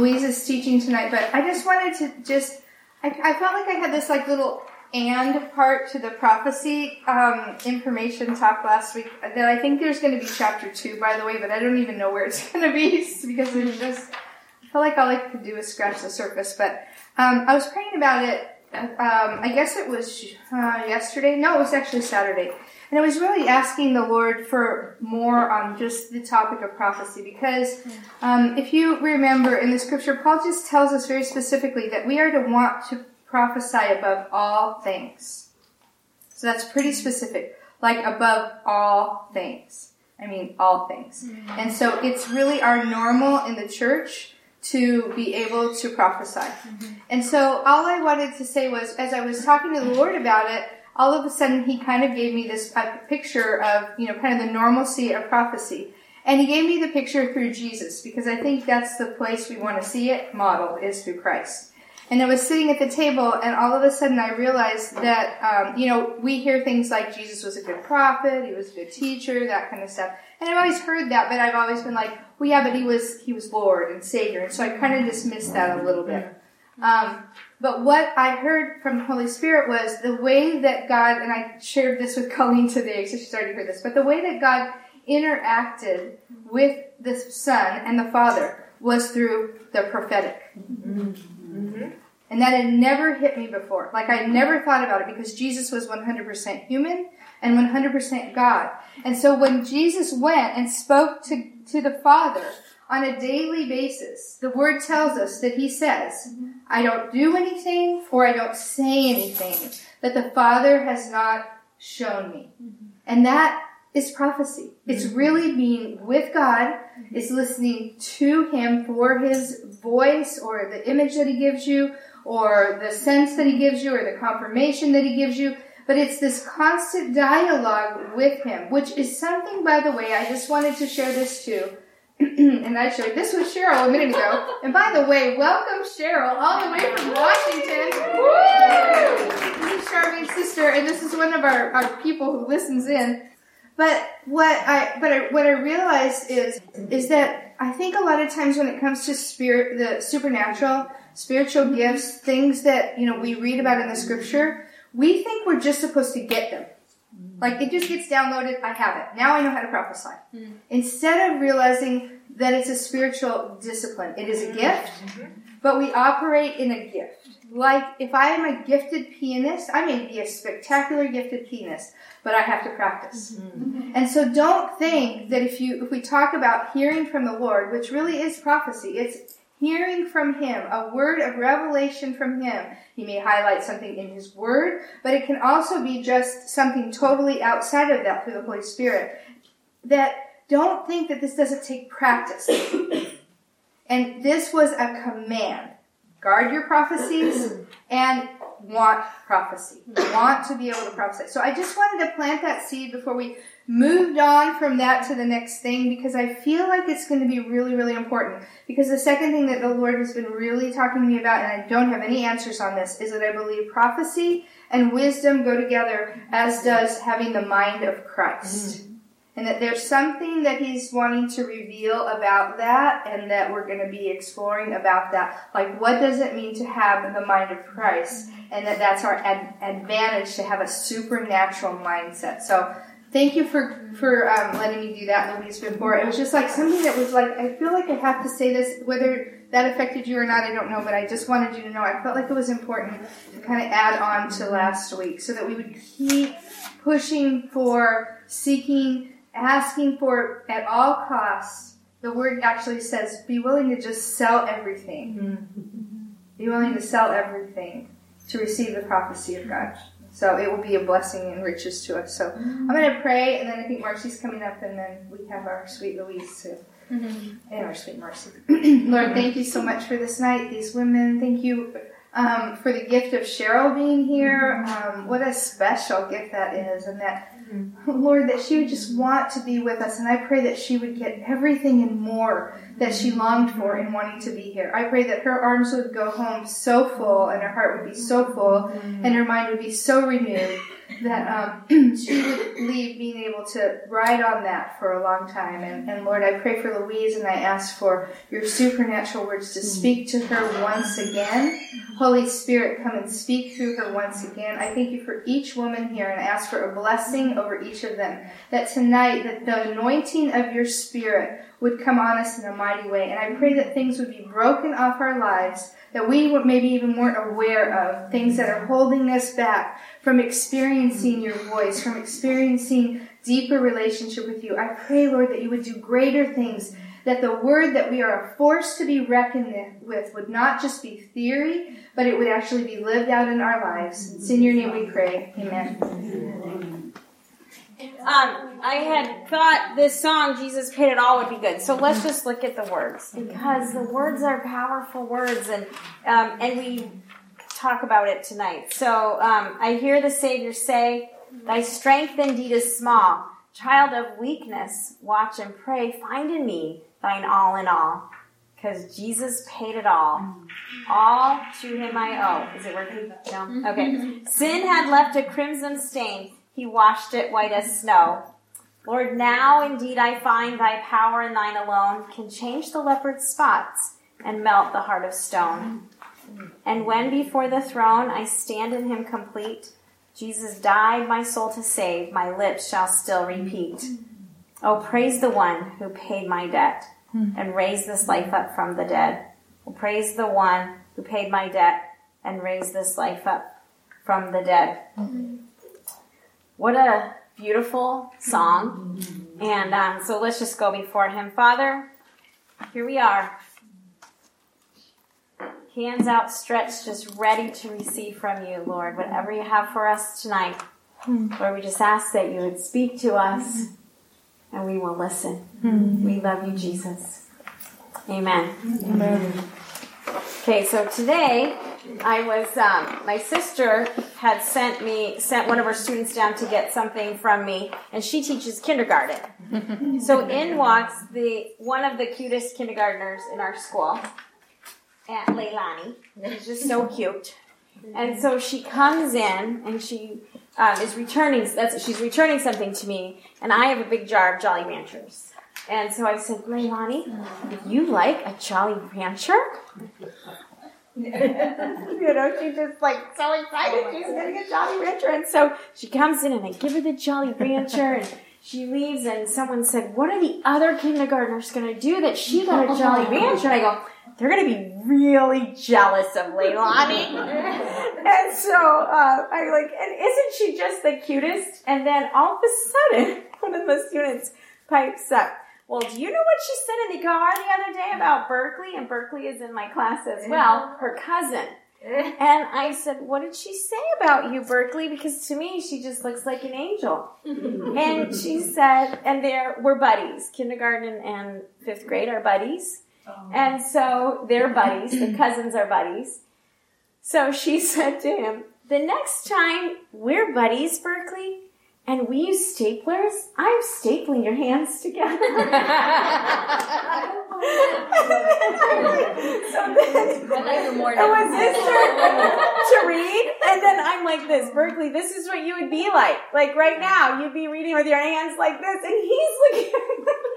Louise's teaching tonight, but I just wanted to just, I, I felt like I had this like little and part to the prophecy um, information talk last week that I think there's going to be chapter two, by the way, but I don't even know where it's going to be because it's just, I feel like all I could do is scratch the surface. But um, I was praying about it. Um, I guess it was uh, yesterday. No, it was actually Saturday. And I was really asking the Lord for more on just the topic of prophecy because um, if you remember in the scripture, Paul just tells us very specifically that we are to want to prophesy above all things. So that's pretty specific. Like above all things. I mean, all things. Mm-hmm. And so it's really our normal in the church to be able to prophesy. Mm-hmm. And so all I wanted to say was, as I was talking to the Lord about it, all of a sudden he kind of gave me this uh, picture of, you know, kind of the normalcy of prophecy. And he gave me the picture through Jesus because I think that's the place we want to see it modeled is through Christ. And I was sitting at the table, and all of a sudden I realized that, um, you know, we hear things like Jesus was a good prophet, he was a good teacher, that kind of stuff. And I've always heard that, but I've always been like, well, yeah, but he was he was Lord and Savior, and so I kind of dismissed that a little bit. Um, but what I heard from the Holy Spirit was the way that God, and I shared this with Colleen today, so she's already heard this, but the way that God interacted with the Son and the Father was through the prophetic. Mm-hmm. Mm-hmm. And that had never hit me before. Like I never thought about it because Jesus was 100% human and 100% God. And so when Jesus went and spoke to, to the Father on a daily basis, the word tells us that he says, I don't do anything or I don't say anything that the Father has not shown me. And that is prophecy. It's mm-hmm. really being with God. It's listening to Him for His voice or the image that He gives you or the sense that He gives you or the confirmation that He gives you. But it's this constant dialogue with Him, which is something, by the way, I just wanted to share this too. and I shared this with Cheryl a minute ago. And by the way, welcome Cheryl all the way from Washington. Woo! This is Charmaine's sister, and this is one of our, our people who listens in. But what I but I, what I realized is is that I think a lot of times when it comes to spirit, the supernatural, spiritual gifts, things that you know we read about in the scripture, we think we're just supposed to get them. Like it just gets downloaded. I have it. Now I know how to prophesy. Mm. Instead of realizing that it's a spiritual discipline, it is a gift, mm-hmm. but we operate in a gift. Like if I am a gifted pianist, I may be a spectacular gifted pianist, but I have to practice. Mm-hmm. And so don't think that if you, if we talk about hearing from the Lord, which really is prophecy, it's hearing from Him, a word of revelation from Him. He may highlight something in His Word, but it can also be just something totally outside of that through the Holy Spirit. That don't think that this doesn't take practice. and this was a command. Guard your prophecies and want prophecy, want to be able to prophesy. So I just wanted to plant that seed before we moved on from that to the next thing because I feel like it's going to be really, really important. Because the second thing that the Lord has been really talking to me about, and I don't have any answers on this, is that I believe prophecy and wisdom go together, as does having the mind of Christ. Mm-hmm and that there's something that he's wanting to reveal about that and that we're going to be exploring about that like what does it mean to have the mind of christ and that that's our ad- advantage to have a supernatural mindset so thank you for for um, letting me do that louise before it was just like something that was like i feel like i have to say this whether that affected you or not i don't know but i just wanted you to know i felt like it was important to kind of add on to last week so that we would keep pushing for seeking asking for at all costs. The word actually says, be willing to just sell everything. Mm-hmm. Be willing to sell everything to receive the prophecy of God. So it will be a blessing and riches to us. So I'm going to pray, and then I think Marcy's coming up, and then we have our sweet Louise too. Mm-hmm. And our sweet Marcy. Lord, thank you so much for this night, these women. Thank you um, for the gift of Cheryl being here. Um, what a special gift that is, and that Mm-hmm. Lord, that she would just want to be with us. And I pray that she would get everything and more that she mm-hmm. longed for in wanting to be here. I pray that her arms would go home so full and her heart would be so full mm-hmm. and her mind would be so renewed that um, she would leave being able to ride on that for a long time. And, and Lord, I pray for Louise and I ask for your supernatural words to speak to her once again. Holy Spirit, come and speak through her once again. I thank you for each woman here and I ask for a blessing over each of them. That tonight, that the anointing of your Spirit would come on us in a mighty way. And I pray that things would be broken off our lives that we maybe even weren't aware of, things that are holding us back from experiencing your voice, from experiencing deeper relationship with you. I pray, Lord, that you would do greater things, that the word that we are forced to be reckoned with would not just be theory, but it would actually be lived out in our lives. It's in your name we pray. Amen. Um, I had thought this song, Jesus Paid It All, would be good. So let's just look at the words because the words are powerful words, and um, and we talk about it tonight. So um, I hear the Savior say, "Thy strength indeed is small, child of weakness. Watch and pray. Find in me thine all in all." Because Jesus paid it all. All to him I owe. Is it working? No? Okay. Sin had left a crimson stain he washed it white as snow. Lord, now indeed I find thy power and thine alone can change the leopard's spots and melt the heart of stone. And when before the throne I stand in him complete, Jesus died my soul to save, my lips shall still repeat. Oh, praise the one who paid my debt and raised this life up from the dead. Oh, praise the one who paid my debt and raised this life up from the dead. What a beautiful song. And um, so let's just go before Him. Father, here we are. Hands outstretched, just ready to receive from you, Lord, whatever you have for us tonight. Lord, we just ask that you would speak to us and we will listen. We love you, Jesus. Amen. Amen. Okay, so today I was, um, my sister had sent me, sent one of her students down to get something from me, and she teaches kindergarten. so in walks the, one of the cutest kindergartners in our school, Aunt Leilani. She's just so cute. And so she comes in and she um, is returning, that's, she's returning something to me, and I have a big jar of Jolly Ranchers. And so I said, Leilani, would you like a Jolly Rancher? you know, she's just like so excited. She's getting a Jolly Rancher. And so she comes in and I give her the Jolly Rancher and she leaves and someone said, what are the other kindergartners going to do that she got a Jolly Rancher? And I go, they're going to be really jealous of Leilani. and so uh, I'm like, and isn't she just the cutest? And then all of a sudden, one of the students pipes up. Well, do you know what she said in the car the other day about Berkeley? And Berkeley is in my class as well, her cousin. Eh. And I said, What did she say about you, Berkeley? Because to me, she just looks like an angel. and she said, and they're, we're buddies. Kindergarten and fifth grade are buddies. Oh. And so they're buddies. The cousins are buddies. So she said to him, The next time we're buddies, Berkeley, and we use staplers, I'm stapling your hands together. so then it was his turn to read, and then I'm like this, Berkeley, this is what you would be like. Like right now, you'd be reading with your hands like this, and he's looking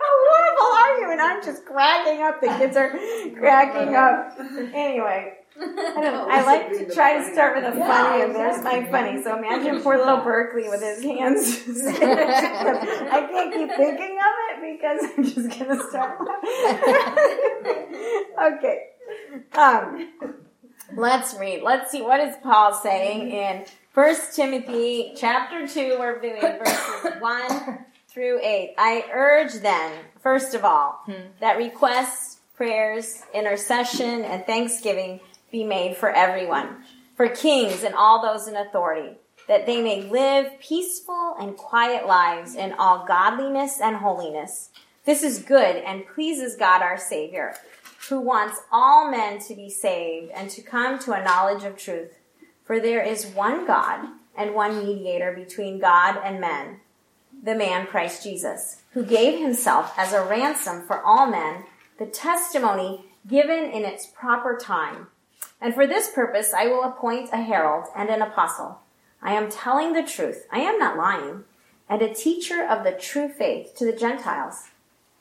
how horrible are you? And I'm just cracking up. The kids are cracking up. Anyway, I, I, like to try to start with a funny, and there's my funny. So imagine poor little Berkeley with his hands. I can't keep thinking of it because I'm just gonna start. okay, um, let's read. Let's see what is Paul saying in First Timothy chapter two. We're doing verses one through eight. I urge then, first of all, hmm. that requests, prayers, intercession, and thanksgiving be made for everyone, for kings and all those in authority, that they may live peaceful and quiet lives in all godliness and holiness. This is good and pleases God our Savior, who wants all men to be saved and to come to a knowledge of truth. For there is one God and one mediator between God and men, the man Christ Jesus, who gave himself as a ransom for all men the testimony given in its proper time. And for this purpose, I will appoint a herald and an apostle. I am telling the truth. I am not lying. And a teacher of the true faith to the Gentiles.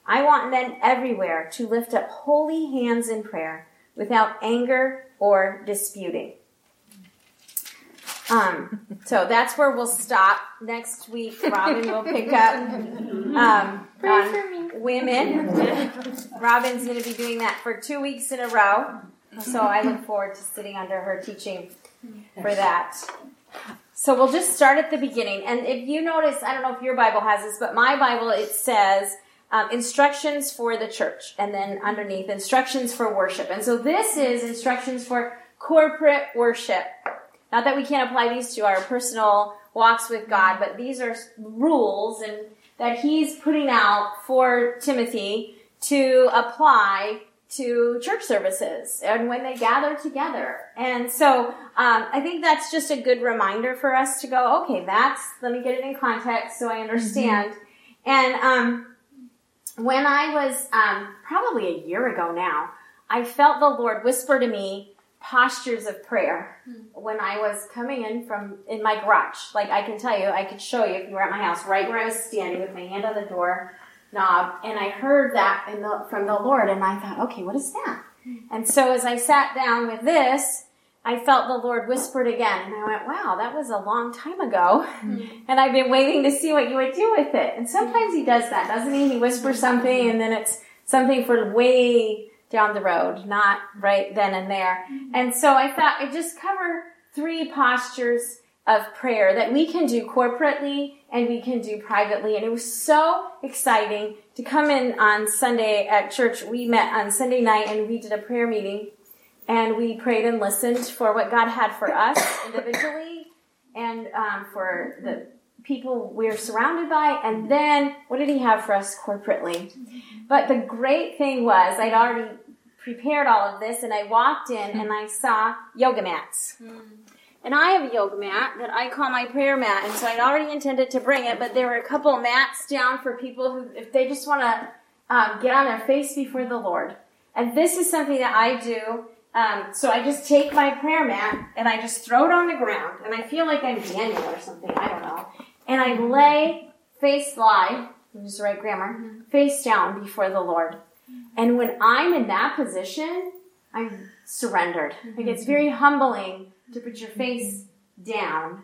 I want men everywhere to lift up holy hands in prayer without anger or disputing. Um, so that's where we'll stop. Next week, Robin will pick up um, on women. Robin's going to be doing that for two weeks in a row. So I look forward to sitting under her teaching for that. So we'll just start at the beginning. And if you notice, I don't know if your Bible has this, but my Bible, it says um, instructions for the church. And then underneath, instructions for worship. And so this is instructions for corporate worship. Not that we can't apply these to our personal walks with God, but these are rules and that he's putting out for Timothy to apply to church services and when they gather together. And so um, I think that's just a good reminder for us to go, okay, that's, let me get it in context so I understand. Mm-hmm. And um, when I was um, probably a year ago now, I felt the Lord whisper to me postures of prayer when I was coming in from in my garage. Like I can tell you, I could show you if you were at my house, right where I was standing with my hand on the door knob, and I heard that the, from the Lord, and I thought, okay, what is that? And so as I sat down with this, I felt the Lord whispered again, and I went, wow, that was a long time ago, hmm. and I've been waiting to see what you would do with it. And sometimes He does that, doesn't He? He whispers hmm. something, and then it's something for way down the road, not right then and there. Hmm. And so I thought I'd just cover three postures of prayer that we can do corporately and we can do privately. And it was so exciting to come in on Sunday at church. We met on Sunday night and we did a prayer meeting and we prayed and listened for what God had for us individually and um, for the people we're surrounded by, and then what did he have for us corporately? But the great thing was, I'd already prepared all of this, and I walked in and I saw yoga mats. And I have a yoga mat that I call my prayer mat, and so I'd already intended to bring it, but there were a couple mats down for people who, if they just want to um, get on their face before the Lord. And this is something that I do. Um, so I just take my prayer mat and I just throw it on the ground, and I feel like I'm Daniel or something. I don't know and I lay face lie, use the right grammar, mm-hmm. face down before the Lord. And when I'm in that position, I'm surrendered. Mm-hmm. Like it's very humbling to put your face down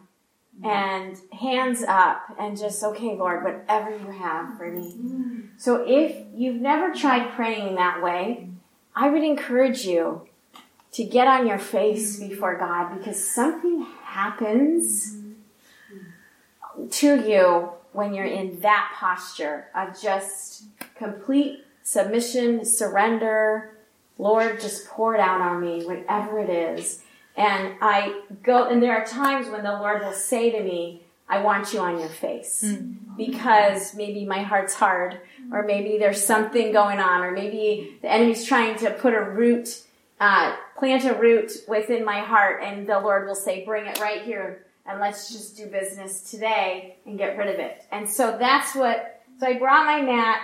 and hands up and just, okay, Lord, whatever you have for me. Mm-hmm. So if you've never tried praying that way, I would encourage you to get on your face mm-hmm. before God because something happens to you when you're in that posture of just complete submission, surrender. Lord, just pour it out on me, whatever it is. And I go, and there are times when the Lord will say to me, I want you on your face mm. because maybe my heart's hard or maybe there's something going on or maybe the enemy's trying to put a root, uh, plant a root within my heart and the Lord will say, bring it right here and let's just do business today and get rid of it. And so that's what, so I brought my mat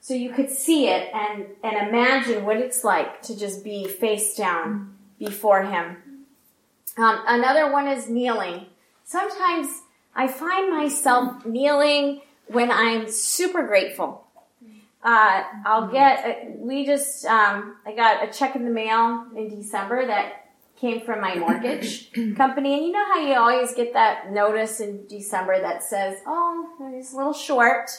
so you could see it and, and imagine what it's like to just be face down before Him. Um, another one is kneeling. Sometimes I find myself kneeling when I'm super grateful. Uh, I'll get, we just, um, I got a check in the mail in December that came from my mortgage company. And you know how you always get that notice in December that says, oh, it's a little short.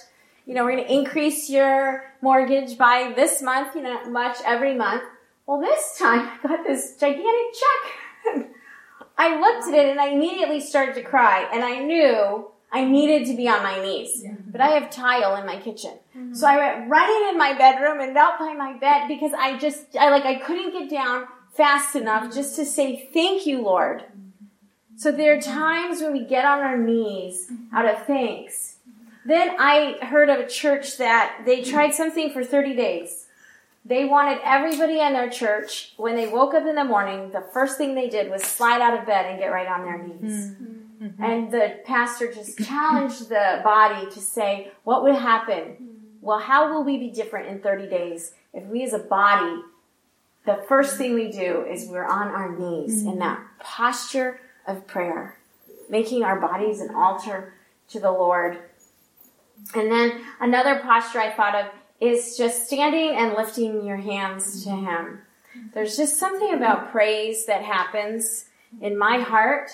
You know, we're going to increase your mortgage by this month, you know, much every month. Well, this time I got this gigantic check. I looked at it and I immediately started to cry and I knew I needed to be on my knees. But I have tile in my kitchen. Mm-hmm. So I went running in my bedroom and knelt by my bed because I just, I like, I couldn't get down fast enough mm-hmm. just to say, thank you, Lord. Mm-hmm. So there are times when we get on our knees mm-hmm. out of thanks. Then I heard of a church that they tried something for 30 days. They wanted everybody in their church, when they woke up in the morning, the first thing they did was slide out of bed and get right on their knees. Mm-hmm. And the pastor just challenged the body to say, what would happen? Well, how will we be different in 30 days? if we as a body, the first thing we do is we're on our knees in that posture of prayer, making our bodies an altar to the Lord. And then another posture I thought of is just standing and lifting your hands to Him. There's just something about praise that happens in my heart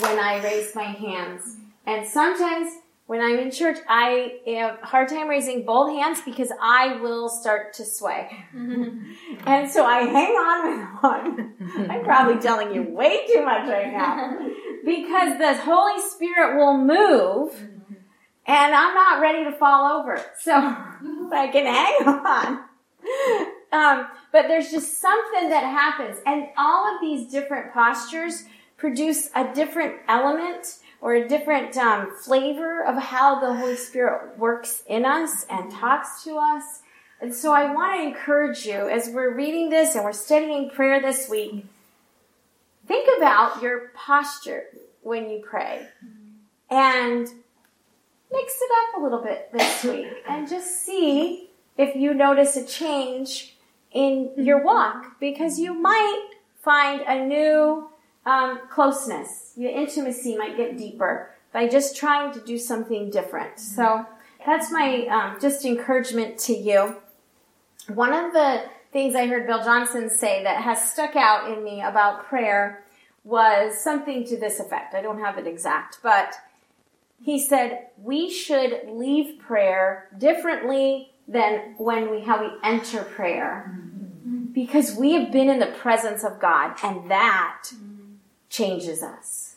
when I raise my hands. And sometimes when I'm in church, I have a hard time raising both hands because I will start to sway. and so I hang on with one. I'm probably telling you way too much right now. Because the Holy Spirit will move mm-hmm. and I'm not ready to fall over. So I can hang on. Um, but there's just something that happens. And all of these different postures produce a different element or a different um, flavor of how the Holy Spirit works in us and talks to us. And so I want to encourage you as we're reading this and we're studying prayer this week, think about your posture when you pray and mix it up a little bit this week and just see if you notice a change in your walk because you might find a new um, closeness. Your intimacy might get deeper by just trying to do something different. So that's my um, just encouragement to you. One of the things I heard Bill Johnson say that has stuck out in me about prayer was something to this effect. I don't have it exact, but he said we should leave prayer differently than when we how we enter prayer because we have been in the presence of God and that changes us.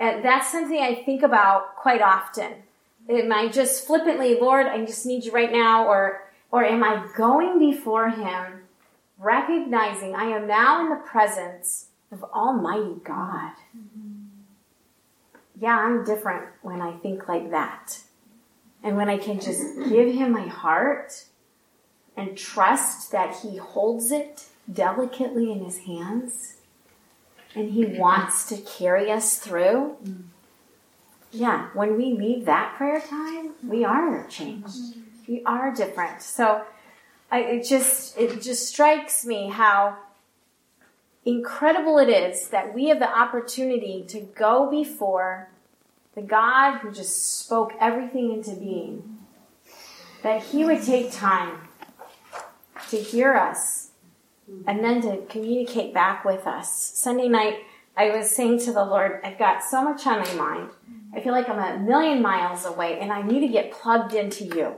And that's something I think about quite often. Am I just flippantly, Lord, I just need you right now, or or am I going before him recognizing I am now in the presence of Almighty God? Yeah, I'm different when I think like that. And when I can just give him my heart and trust that he holds it delicately in his hands and he wants to carry us through. Yeah, when we leave that prayer time, we are changed. We are different. So I, it just it just strikes me how incredible it is that we have the opportunity to go before the God who just spoke everything into being. That he would take time to hear us and then to communicate back with us. Sunday night, I was saying to the Lord, I've got so much on my mind. I feel like I'm a million miles away and I need to get plugged into you.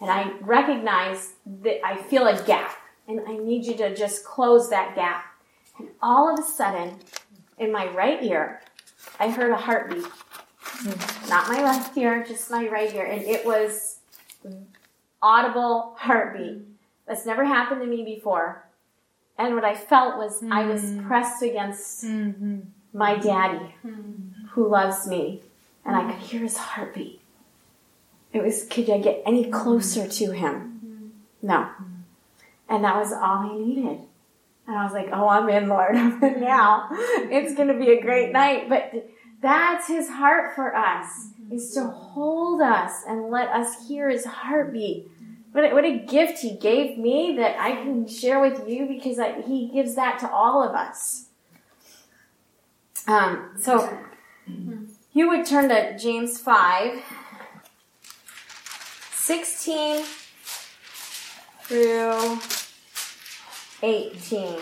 And I recognize that I feel a gap and I need you to just close that gap. And all of a sudden, in my right ear, I heard a heartbeat. Not my left ear, just my right ear. And it was audible heartbeat. That's never happened to me before. And what I felt was mm. I was mm. pressed against mm-hmm. my daddy mm-hmm. who loves me. And I could hear his heartbeat. It was, could I get any closer to him? No. And that was all I needed. And I was like, oh, I'm in, Lord. I'm in now. It's going to be a great night. But that's his heart for us, mm-hmm. is to hold us and let us hear his heartbeat what a, what a gift he gave me that I can share with you because I, he gives that to all of us. Um, so mm-hmm. you would turn to James 5, 16 through 18.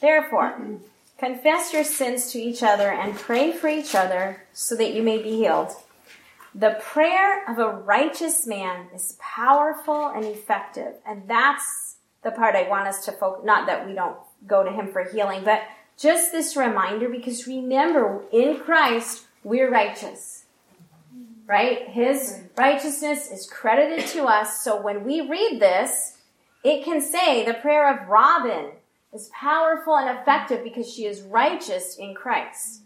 Therefore, mm-hmm. Confess your sins to each other and pray for each other so that you may be healed. The prayer of a righteous man is powerful and effective. And that's the part I want us to focus, not that we don't go to him for healing, but just this reminder because remember, in Christ, we're righteous. Right? His righteousness is credited to us. So when we read this, it can say the prayer of Robin is powerful and effective because she is righteous in Christ.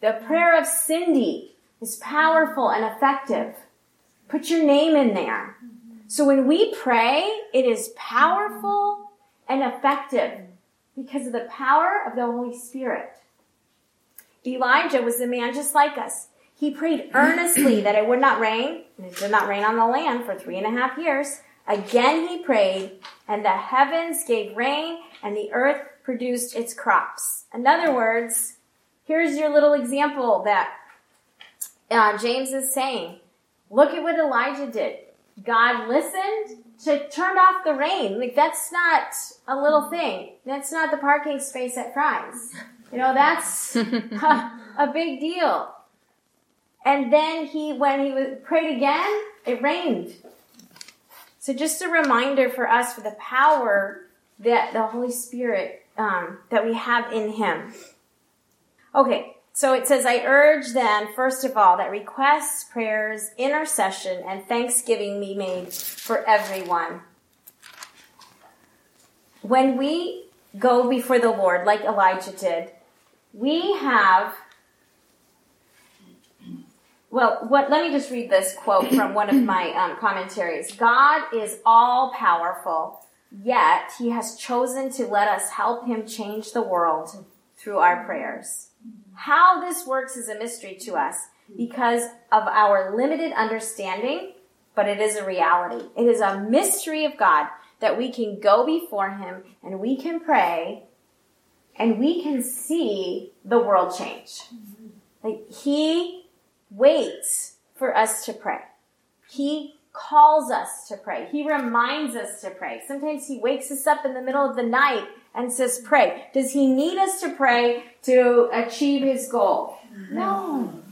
The prayer of Cindy is powerful and effective. Put your name in there. So when we pray, it is powerful and effective because of the power of the Holy Spirit. Elijah was a man just like us. He prayed earnestly that it would not rain, and it did not rain on the land for three and a half years, Again he prayed, and the heavens gave rain, and the earth produced its crops. In other words, here's your little example that uh, James is saying. Look at what Elijah did. God listened to turn off the rain. Like that's not a little thing. That's not the parking space at Fry's. You know, that's a, a big deal. And then he, when he was, prayed again, it rained. So just a reminder for us for the power that the Holy Spirit um, that we have in Him. Okay, so it says, I urge then, first of all, that requests, prayers, intercession, and thanksgiving be made for everyone. When we go before the Lord, like Elijah did, we have well, what, let me just read this quote from one of my um, commentaries. God is all powerful, yet he has chosen to let us help him change the world through our prayers. How this works is a mystery to us because of our limited understanding, but it is a reality. It is a mystery of God that we can go before him and we can pray and we can see the world change. Like he waits for us to pray. He calls us to pray. He reminds us to pray. Sometimes he wakes us up in the middle of the night and says, pray. Does he need us to pray to achieve his goal? No.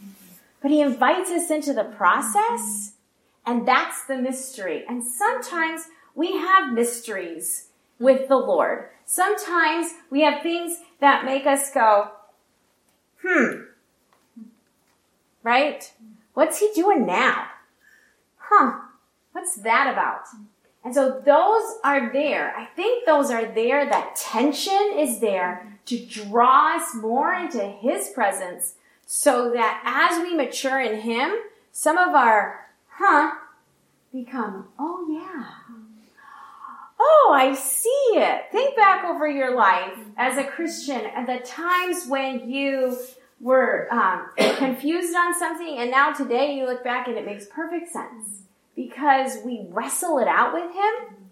But he invites us into the process, and that's the mystery. And sometimes we have mysteries with the Lord. Sometimes we have things that make us go, hmm, right? What's he doing now? Huh. What's that about? And so those are there. I think those are there. That tension is there to draw us more into his presence so that as we mature in him, some of our huh become, oh yeah. Oh, I see it. Think back over your life as a Christian at the times when you were um, confused on something, and now today you look back and it makes perfect sense because we wrestle it out with Him,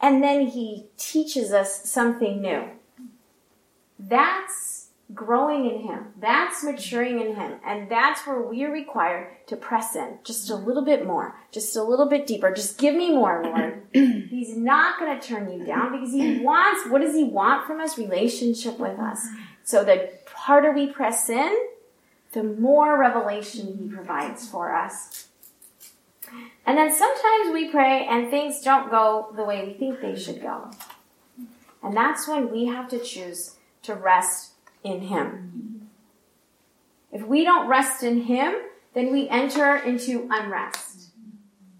and then He teaches us something new. That's growing in Him. That's maturing in Him. And that's where we are required to press in just a little bit more, just a little bit deeper. Just give me more, Lord. He's not going to turn you down because He wants, what does He want from us? Relationship with us. So the harder we press in, the more revelation He provides for us. And then sometimes we pray and things don't go the way we think they should go. And that's when we have to choose to rest in Him. If we don't rest in Him, then we enter into unrest.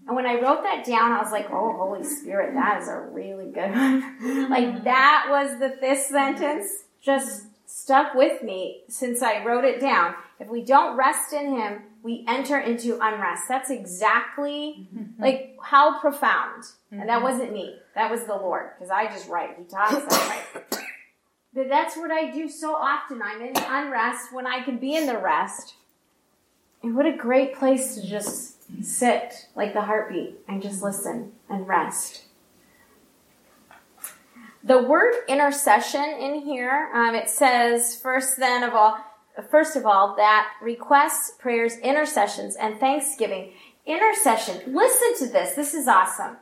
And when I wrote that down, I was like, oh, Holy Spirit, that is a really good one. like that was the fifth sentence. Just stuck with me since I wrote it down. If we don't rest in Him, we enter into unrest. That's exactly mm-hmm. like how profound. And that mm-hmm. wasn't me. That was the Lord. Because I just write. He talks, I write. But that's what I do so often. I'm in unrest when I can be in the rest. And what a great place to just sit like the heartbeat and just listen and rest. The word intercession in here, um, it says first then of all, first of all, that requests, prayers, intercessions, and thanksgiving. Intercession. Listen to this. This is awesome.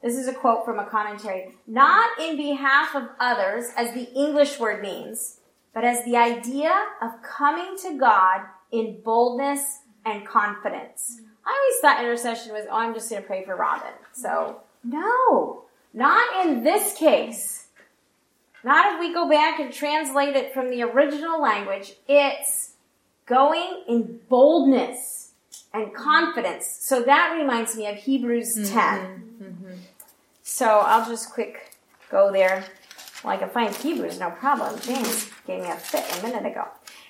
This is a quote from a commentary. Not in behalf of others, as the English word means, but as the idea of coming to God in boldness and confidence. I always thought intercession was, oh, I'm just going to pray for Robin. So, no, not in this case. Not if we go back and translate it from the original language. It's going in boldness and confidence. So that reminds me of Hebrews mm-hmm. 10. Mm-hmm. So I'll just quick go there. Well, I can find Hebrews, no problem. James gave me a fit a minute ago.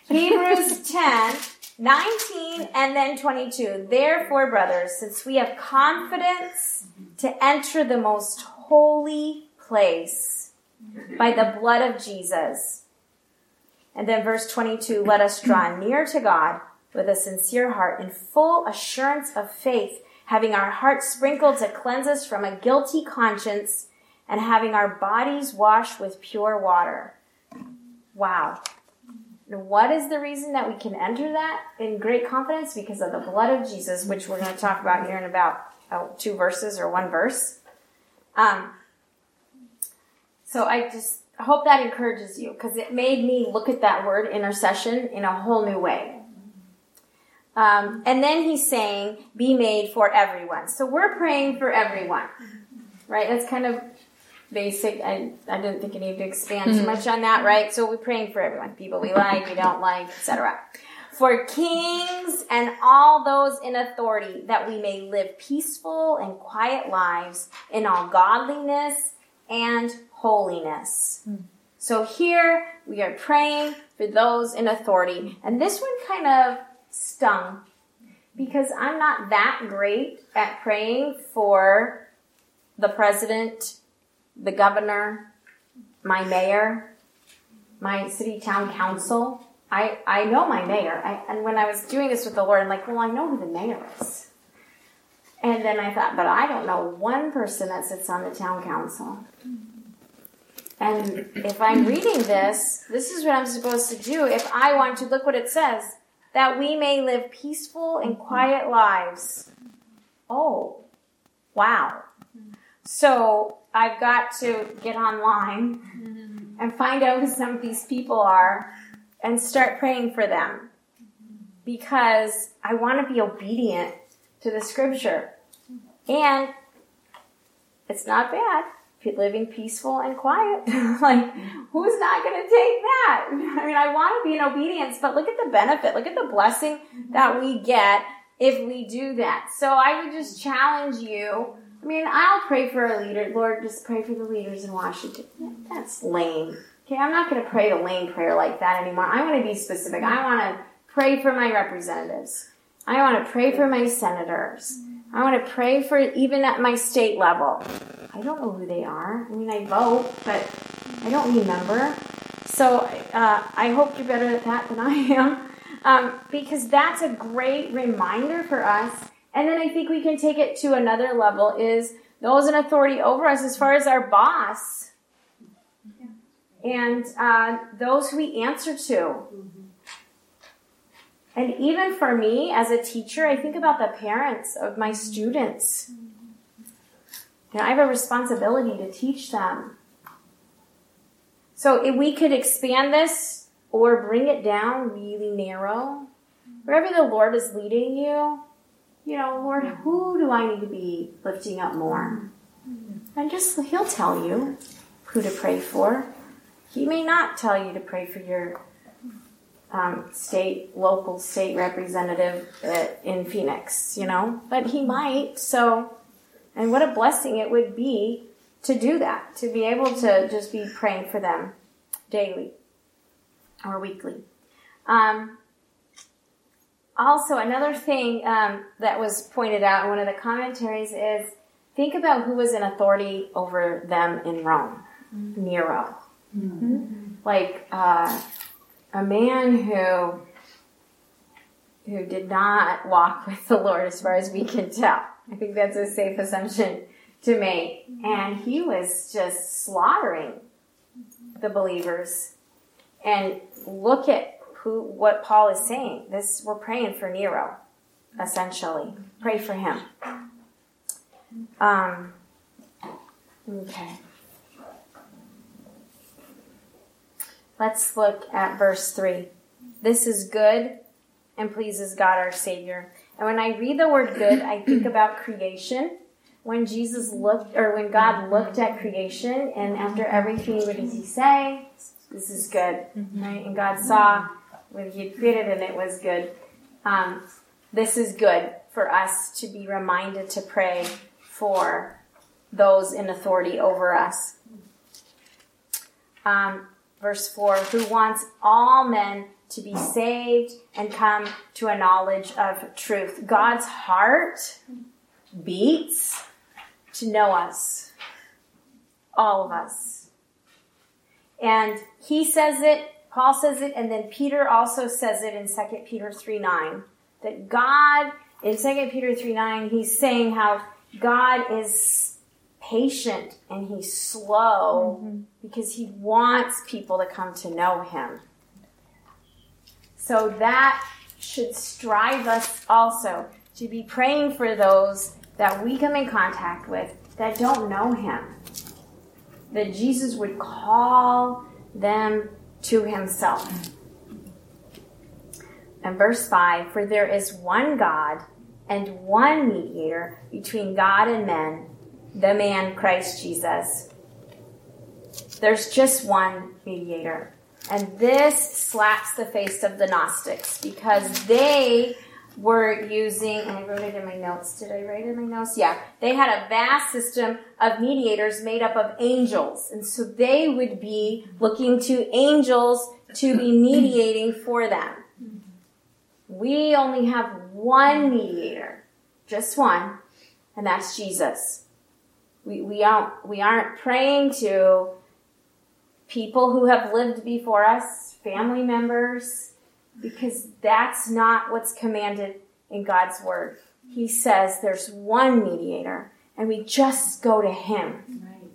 Hebrews 10, 19 and then 22. Therefore, brothers, since we have confidence to enter the most holy place by the blood of Jesus. And then verse 22, let us draw near to God with a sincere heart in full assurance of faith, having our hearts sprinkled to cleanse us from a guilty conscience, and having our bodies washed with pure water. Wow. And What is the reason that we can enter that in great confidence? Because of the blood of Jesus, which we're going to talk about here in about oh, two verses or one verse. Um, so I just hope that encourages you because it made me look at that word intercession in a whole new way. Um, and then he's saying, be made for everyone. So we're praying for everyone, right? That's kind of basic. I, I didn't think I needed to expand too much on that, right? So we're praying for everyone. People we like, we don't like, etc. For kings and all those in authority, that we may live peaceful and quiet lives in all godliness and holiness. Hmm. So here we are praying for those in authority. And this one kind of stung because I'm not that great at praying for the president, the governor, my mayor, my city town council. I, I know my mayor. I, and when I was doing this with the Lord, I'm like, well, I know who the mayor is. And then I thought, but I don't know one person that sits on the town council. And if I'm reading this, this is what I'm supposed to do. If I want to, look what it says that we may live peaceful and quiet lives. Oh, wow. So I've got to get online and find out who some of these people are and start praying for them because I want to be obedient to the scripture. And it's not bad living peaceful and quiet. like, who's not going to take that? I mean, I want to be in obedience, but look at the benefit. Look at the blessing that we get if we do that. So I would just challenge you. I mean, I'll pray for a leader. Lord, just pray for the leaders in Washington. That's lame. Okay, I'm not going to pray a lame prayer like that anymore. I want to be specific. I want to pray for my representatives. I want to pray for my senators. I want to pray for even at my state level. I don't know who they are. I mean, I vote, but I don't remember. So uh, I hope you're better at that than I am, um, because that's a great reminder for us. And then I think we can take it to another level: is those in authority over us, as far as our boss, and uh, those who we answer to. Mm-hmm. And even for me as a teacher, I think about the parents of my students. Mm-hmm. And I have a responsibility to teach them. So if we could expand this or bring it down really narrow, mm-hmm. wherever the Lord is leading you, you know, Lord, who do I need to be lifting up more? And just, He'll tell you who to pray for. He may not tell you to pray for your um, state, local state representative uh, in Phoenix, you know, but he might. So, and what a blessing it would be to do that, to be able to just be praying for them daily or weekly. Um, also, another thing um, that was pointed out in one of the commentaries is think about who was in authority over them in Rome. Nero. Mm-hmm. Like, uh, a man who who did not walk with the Lord as far as we can tell. I think that's a safe assumption to make. And he was just slaughtering the believers. And look at who what Paul is saying. This we're praying for Nero, essentially. Pray for him. Um, okay. Let's look at verse 3. This is good and pleases God our Savior. And when I read the word good, I think about creation. When Jesus looked, or when God looked at creation, and after everything, what does he say? This is good, right? And God saw what he had created, and it was good. Um, this is good for us to be reminded to pray for those in authority over us. Um, verse 4 who wants all men to be saved and come to a knowledge of truth. God's heart beats to know us, all of us. And he says it, Paul says it, and then Peter also says it in 2 Peter 3 9 that God in 2 Peter 3 9, he's saying how God is patient and he's slow mm-hmm. because he wants people to come to know him. So that should strive us also to be praying for those that we come in contact with that don't know him. That Jesus would call them to himself. And verse 5 For there is one God and one mediator between God and men, the man Christ Jesus. There's just one mediator. And this slaps the face of the Gnostics because they were using, and I wrote it in my notes. Did I write it in my notes? Yeah. They had a vast system of mediators made up of angels. And so they would be looking to angels to be mediating for them. We only have one mediator, just one, and that's Jesus. We, we, aren't, we aren't praying to people who have lived before us, family members, because that's not what's commanded in God's word. He says there's one mediator and we just go to him. Right.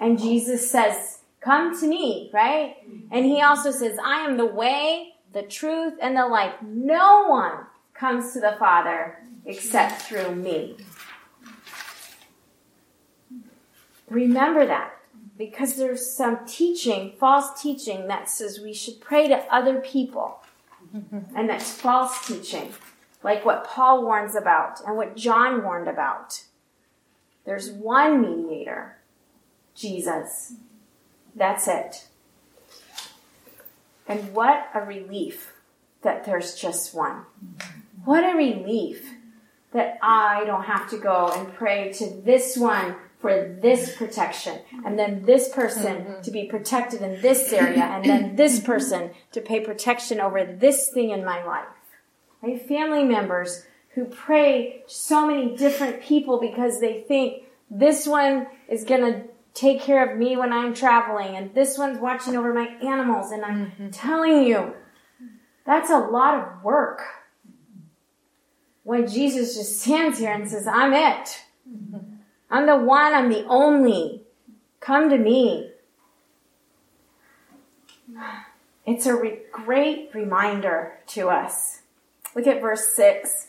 And Jesus says, come to me, right? And he also says, I am the way, the truth, and the life. No one comes to the Father except through me. Remember that because there's some teaching, false teaching that says we should pray to other people. and that's false teaching, like what Paul warns about and what John warned about. There's one mediator, Jesus. That's it. And what a relief that there's just one. What a relief that I don't have to go and pray to this one for this protection and then this person mm-hmm. to be protected in this area and then this person to pay protection over this thing in my life. I have family members who pray so many different people because they think this one is going to take care of me when I'm traveling and this one's watching over my animals and I'm mm-hmm. telling you that's a lot of work. When Jesus just stands here and says, I'm it. Mm-hmm. I'm the one, I'm the only. Come to me. It's a re- great reminder to us. Look at verse 6.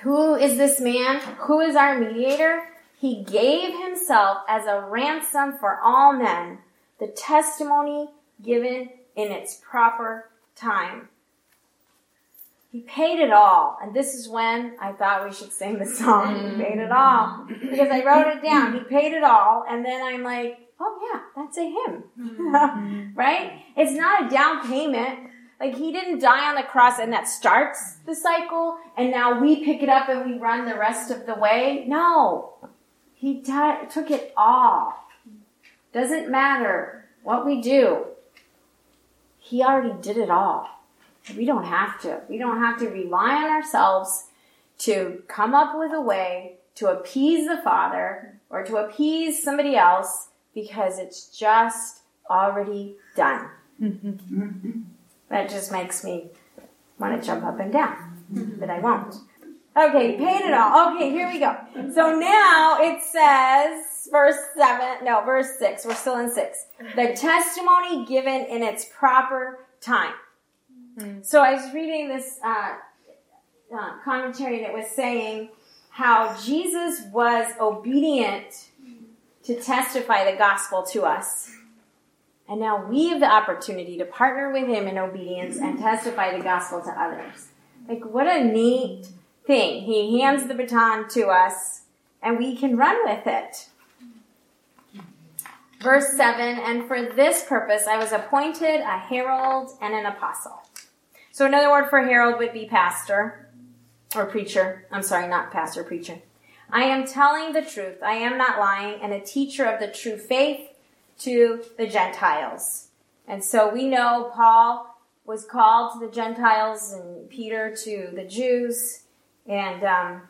Who is this man? Who is our mediator? He gave himself as a ransom for all men, the testimony given in its proper time. He paid it all. And this is when I thought we should sing the song. He paid it all. Because I wrote it down. He paid it all. And then I'm like, oh yeah, that's a hymn. Mm-hmm. right? It's not a down payment. Like he didn't die on the cross and that starts the cycle and now we pick it up and we run the rest of the way. No. He died, took it all. Doesn't matter what we do. He already did it all. We don't have to. We don't have to rely on ourselves to come up with a way to appease the Father or to appease somebody else because it's just already done. Mm-hmm. that just makes me want to jump up and down, but I won't. Okay, paid it all. Okay, here we go. So now it says, verse 7, no, verse 6. We're still in 6. The testimony given in its proper time. Mm. So I was reading this uh, uh, commentary it was saying how Jesus was obedient to testify the gospel to us. And now we have the opportunity to partner with him in obedience and testify the gospel to others. Like, what a neat thing. He hands the baton to us and we can run with it. Verse 7 And for this purpose I was appointed a herald and an apostle. So another word for herald would be pastor or preacher. I'm sorry, not pastor, preacher. I am telling the truth. I am not lying and a teacher of the true faith to the Gentiles. And so we know Paul was called to the Gentiles and Peter to the Jews. And um,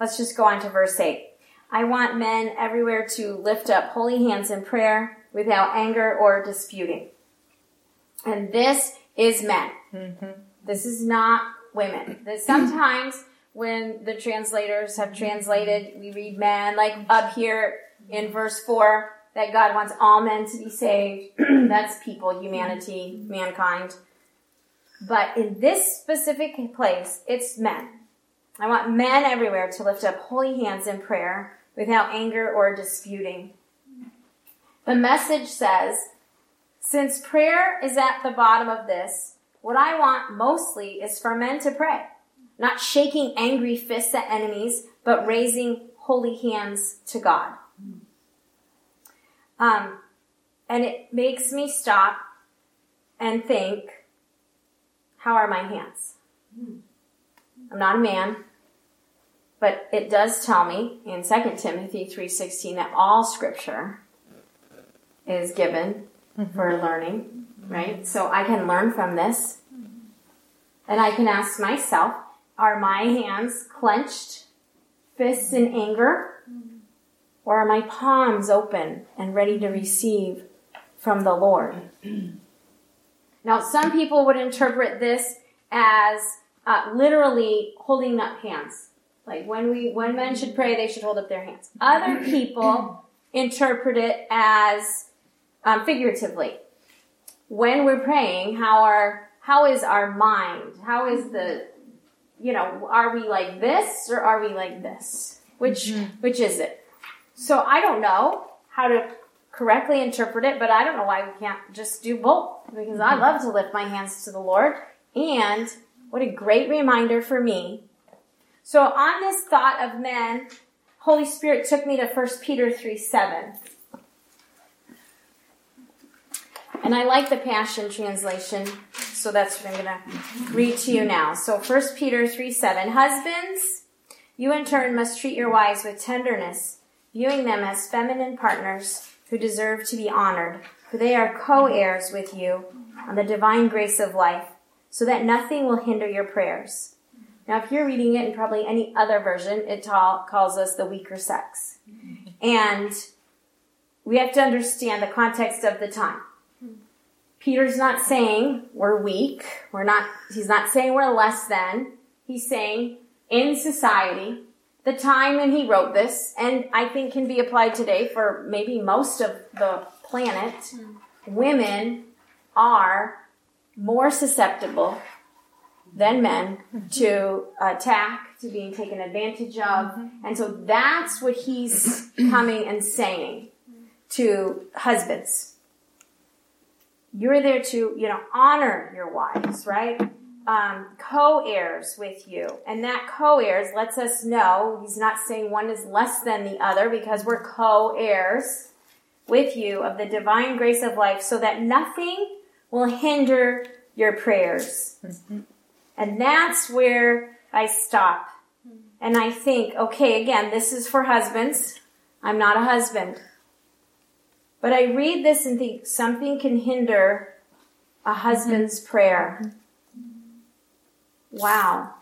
let's just go on to verse 8. I want men everywhere to lift up holy hands in prayer without anger or disputing. And this is men. Mm-hmm. This is not women. That sometimes when the translators have translated, we read man, like up here in verse 4, that God wants all men to be saved. That's people, humanity, mankind. But in this specific place, it's men. I want men everywhere to lift up holy hands in prayer without anger or disputing. The message says, since prayer is at the bottom of this, what I want mostly is for men to pray, not shaking angry fists at enemies, but raising holy hands to God. Um, and it makes me stop and think, how are my hands? I'm not a man, but it does tell me in 2 Timothy 3:16 that all scripture is given mm-hmm. for learning, right? So I can learn from this. And I can ask myself, are my hands clenched, fists in anger, or are my palms open and ready to receive from the Lord? Now, some people would interpret this as uh, literally holding up hands. Like when we, when men should pray, they should hold up their hands. Other people interpret it as um, figuratively. When we're praying, how are, how is our mind? How is the, you know, are we like this or are we like this? Which, mm-hmm. which is it? So I don't know how to correctly interpret it, but I don't know why we can't just do both because I love to lift my hands to the Lord and what a great reminder for me. So on this thought of men, Holy Spirit took me to 1 Peter 3 7. And I like the Passion Translation, so that's what I'm going to read to you now. So 1 Peter 3 7. Husbands, you in turn must treat your wives with tenderness, viewing them as feminine partners who deserve to be honored, for they are co-heirs with you on the divine grace of life, so that nothing will hinder your prayers. Now, if you're reading it in probably any other version, it ta- calls us the weaker sex. And we have to understand the context of the time. Peter's not saying we're weak. We're not, he's not saying we're less than. He's saying in society, the time when he wrote this, and I think can be applied today for maybe most of the planet, women are more susceptible than men to attack, to being taken advantage of. Mm-hmm. And so that's what he's coming and saying to husbands you're there to, you know, honor your wives, right? Um, co-heirs with you. And that co-heirs lets us know, he's not saying one is less than the other because we're co-heirs with you of the divine grace of life so that nothing will hinder your prayers. Mm-hmm. And that's where I stop. And I think, okay, again, this is for husbands. I'm not a husband. But I read this and think something can hinder a husband's mm-hmm. prayer. Wow.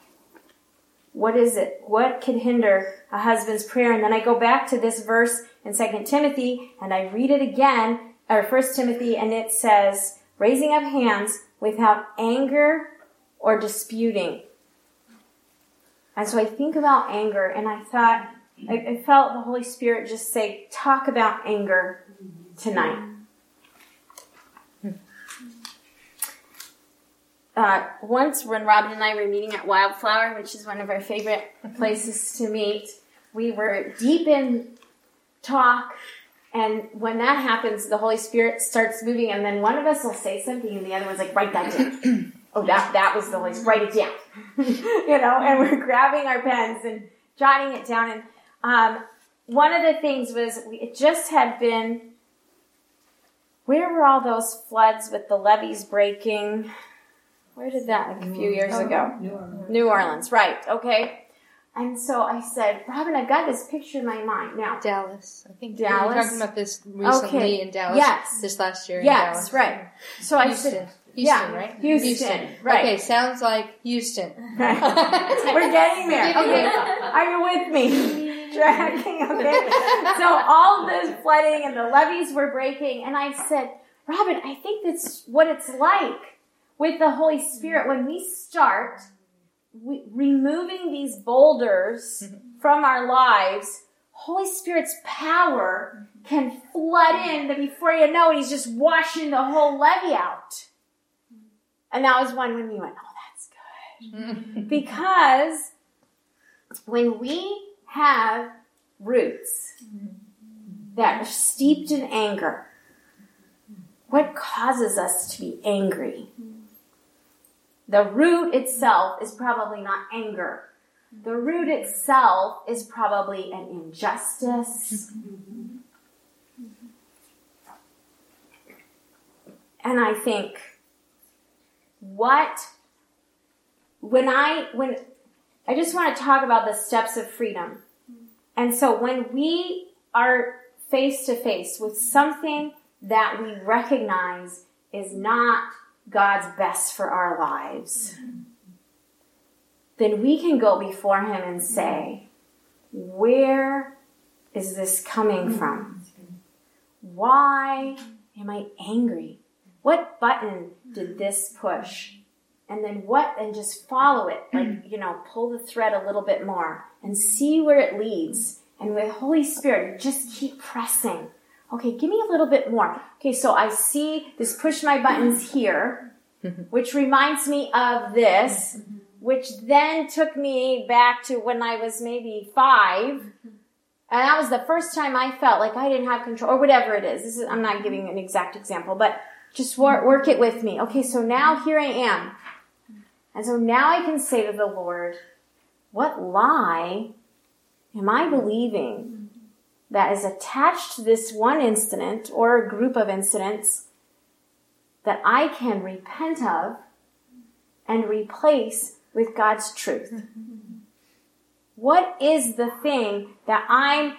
What is it? What can hinder a husband's prayer? And then I go back to this verse in 2 Timothy and I read it again, or 1 Timothy, and it says, raising up hands without anger or disputing. And so I think about anger and I thought, I, I felt the Holy Spirit just say, talk about anger mm-hmm. Tonight. Uh, once when Robin and I were meeting at Wildflower, which is one of our favorite places to meet, we were deep in talk, and when that happens, the Holy Spirit starts moving, and then one of us will say something, and the other one's like, "Write that down." oh, that that was the Holy Spirit. Write it down. you know, and we're grabbing our pens and jotting it down. And um, one of the things was it just had been where were all those floods with the levees breaking? Where did that, like a few years ago? New Orleans. New Orleans, right, okay. And so I said, Robin, I've got this picture in my mind now. Dallas. I think Dallas. We were talking about this recently okay. in Dallas. Yes. This last year yes, right. So I Houston. said, Houston, yeah, right? Houston, Houston, right. Okay, sounds like Houston. We're getting there. Okay, are you with me? Tracking, okay. So all this flooding and the levees were breaking, and I said, Robin, I think that's what it's like with the Holy Spirit when we start we, removing these boulders mm-hmm. from our lives, Holy Spirit's power mm-hmm. can flood in that before you know it, he's just washing the whole levee out. And that was one when we went, oh, that's good. Mm-hmm. because when we have roots that are steeped in anger, what causes us to be angry? The root itself is probably not anger. The root itself is probably an injustice. And I think what when I when I just want to talk about the steps of freedom. And so when we are face to face with something that we recognize is not God's best for our lives, then we can go before Him and say, Where is this coming from? Why am I angry? What button did this push? And then what? And just follow it. Like, mm. you know, pull the thread a little bit more and see where it leads. And with Holy Spirit, just keep pressing. Okay, give me a little bit more. Okay, so I see this push my buttons here, which reminds me of this, mm-hmm. which then took me back to when I was maybe five. And that was the first time I felt like I didn't have control, or whatever it is. This is I'm not giving an exact example, but just work, work it with me. Okay, so now here I am. And so now I can say to the Lord, what lie am I believing that is attached to this one incident or a group of incidents that I can repent of and replace with God's truth? What is the thing that I'm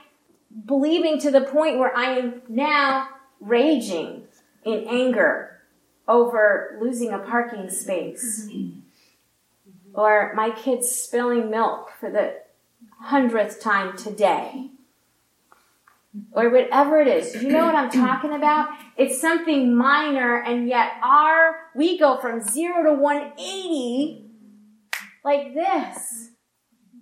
believing to the point where I am now raging in anger over losing a parking space? Or my kids spilling milk for the hundredth time today? Or whatever it is. You know what I'm talking about? It's something minor and yet our, we go from zero to 180 like this.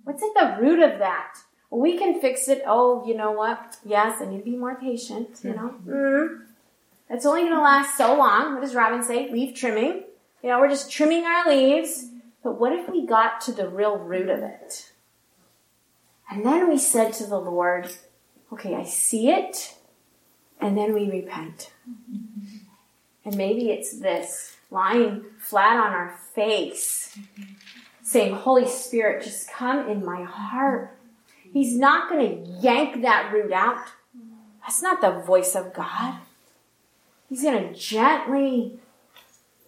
What's at the root of that? We can fix it. Oh, you know what? Yes, I need to be more patient, you know? Mm. It's only going to last so long. What does Robin say? Leaf trimming. You know, we're just trimming our leaves. But what if we got to the real root of it? And then we said to the Lord, okay, I see it, and then we repent. And maybe it's this lying flat on our face, saying, Holy Spirit, just come in my heart. He's not going to yank that root out. That's not the voice of God. He's going to gently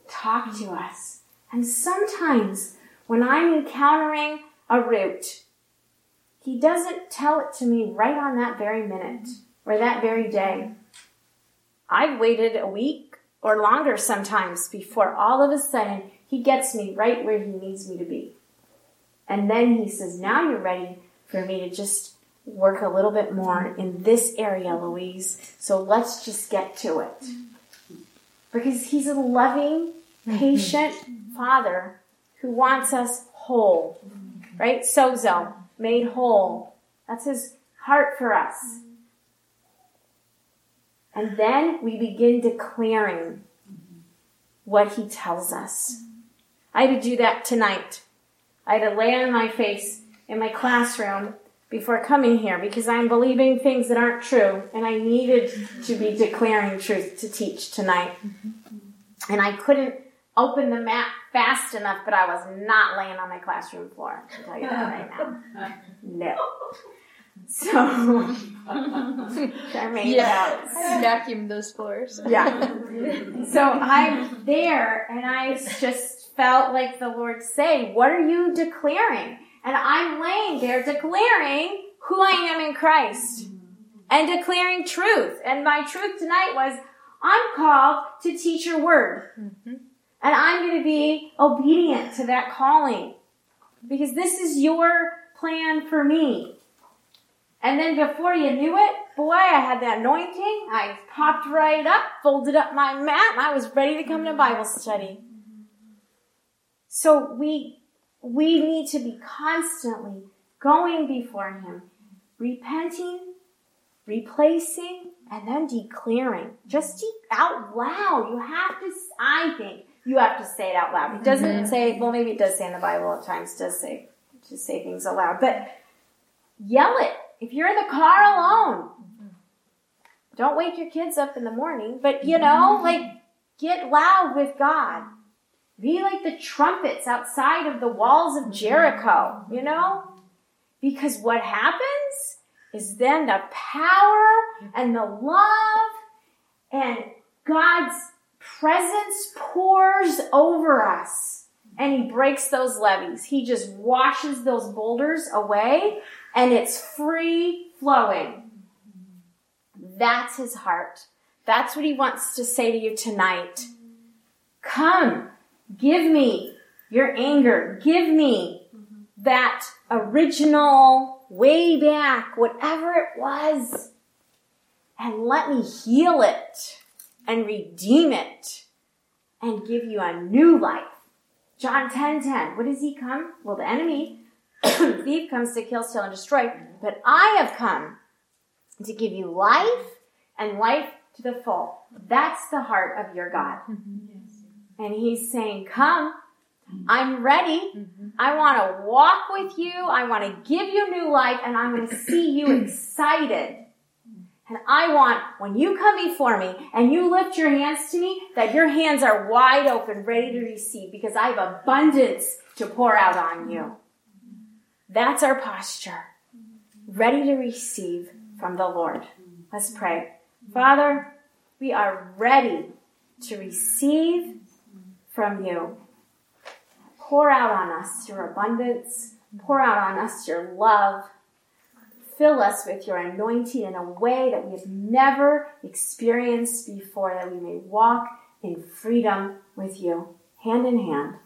talk to us. And sometimes when I'm encountering a root, he doesn't tell it to me right on that very minute or that very day. I've waited a week or longer sometimes before all of a sudden he gets me right where he needs me to be. And then he says, now you're ready for me to just work a little bit more in this area, Louise. So let's just get to it. Because he's a loving, Mm-hmm. patient father who wants us whole. Right? Sozo, made whole. That's his heart for us. And then we begin declaring what he tells us. I had to do that tonight. I had to lay on my face in my classroom before coming here because I'm believing things that aren't true and I needed to be declaring truth to teach tonight. Mm-hmm. And I couldn't open the map fast enough, but I was not laying on my classroom floor. I can tell you that right now. No. So, Charmaine Yeah. knows. I vacuumed those floors. Yeah. So I'm there and I just felt like the Lord say, what are you declaring? And I'm laying there declaring who I am in Christ and declaring truth. And my truth tonight was, I'm called to teach your word. Mm-hmm. And I'm going to be obedient to that calling because this is your plan for me. And then before you knew it, boy, I had that anointing. I popped right up, folded up my mat, and I was ready to come to Bible study. So we we need to be constantly going before Him, repenting, replacing, and then declaring. Just out loud. You have to, I think, you have to say it out loud. It doesn't mm-hmm. say, well, maybe it does say in the Bible at times, does say, to say things aloud, but yell it. If you're in the car alone, don't wake your kids up in the morning, but you know, like, get loud with God. Be like the trumpets outside of the walls of Jericho, you know? Because what happens is then the power and the love and God's presence pours over us and he breaks those levees. He just washes those boulders away and it's free flowing. That's his heart. That's what he wants to say to you tonight. Come, give me your anger. Give me that original, way back, whatever it was, and let me heal it and redeem it and give you a new life. John 10 10. What does he come? Well, the enemy, thief comes to kill, steal, and destroy, but I have come to give you life and life to the full. That's the heart of your God. Mm-hmm. And he's saying, come, I'm ready. Mm-hmm. I want to walk with you. I want to give you new life and I'm going to see you excited. And I want, when you come before me and you lift your hands to me, that your hands are wide open, ready to receive because I have abundance to pour out on you. That's our posture. Ready to receive from the Lord. Let's pray. Father, we are ready to receive from you. Pour out on us your abundance. Pour out on us your love. Fill us with your anointing in a way that we have never experienced before, that we may walk in freedom with you, hand in hand.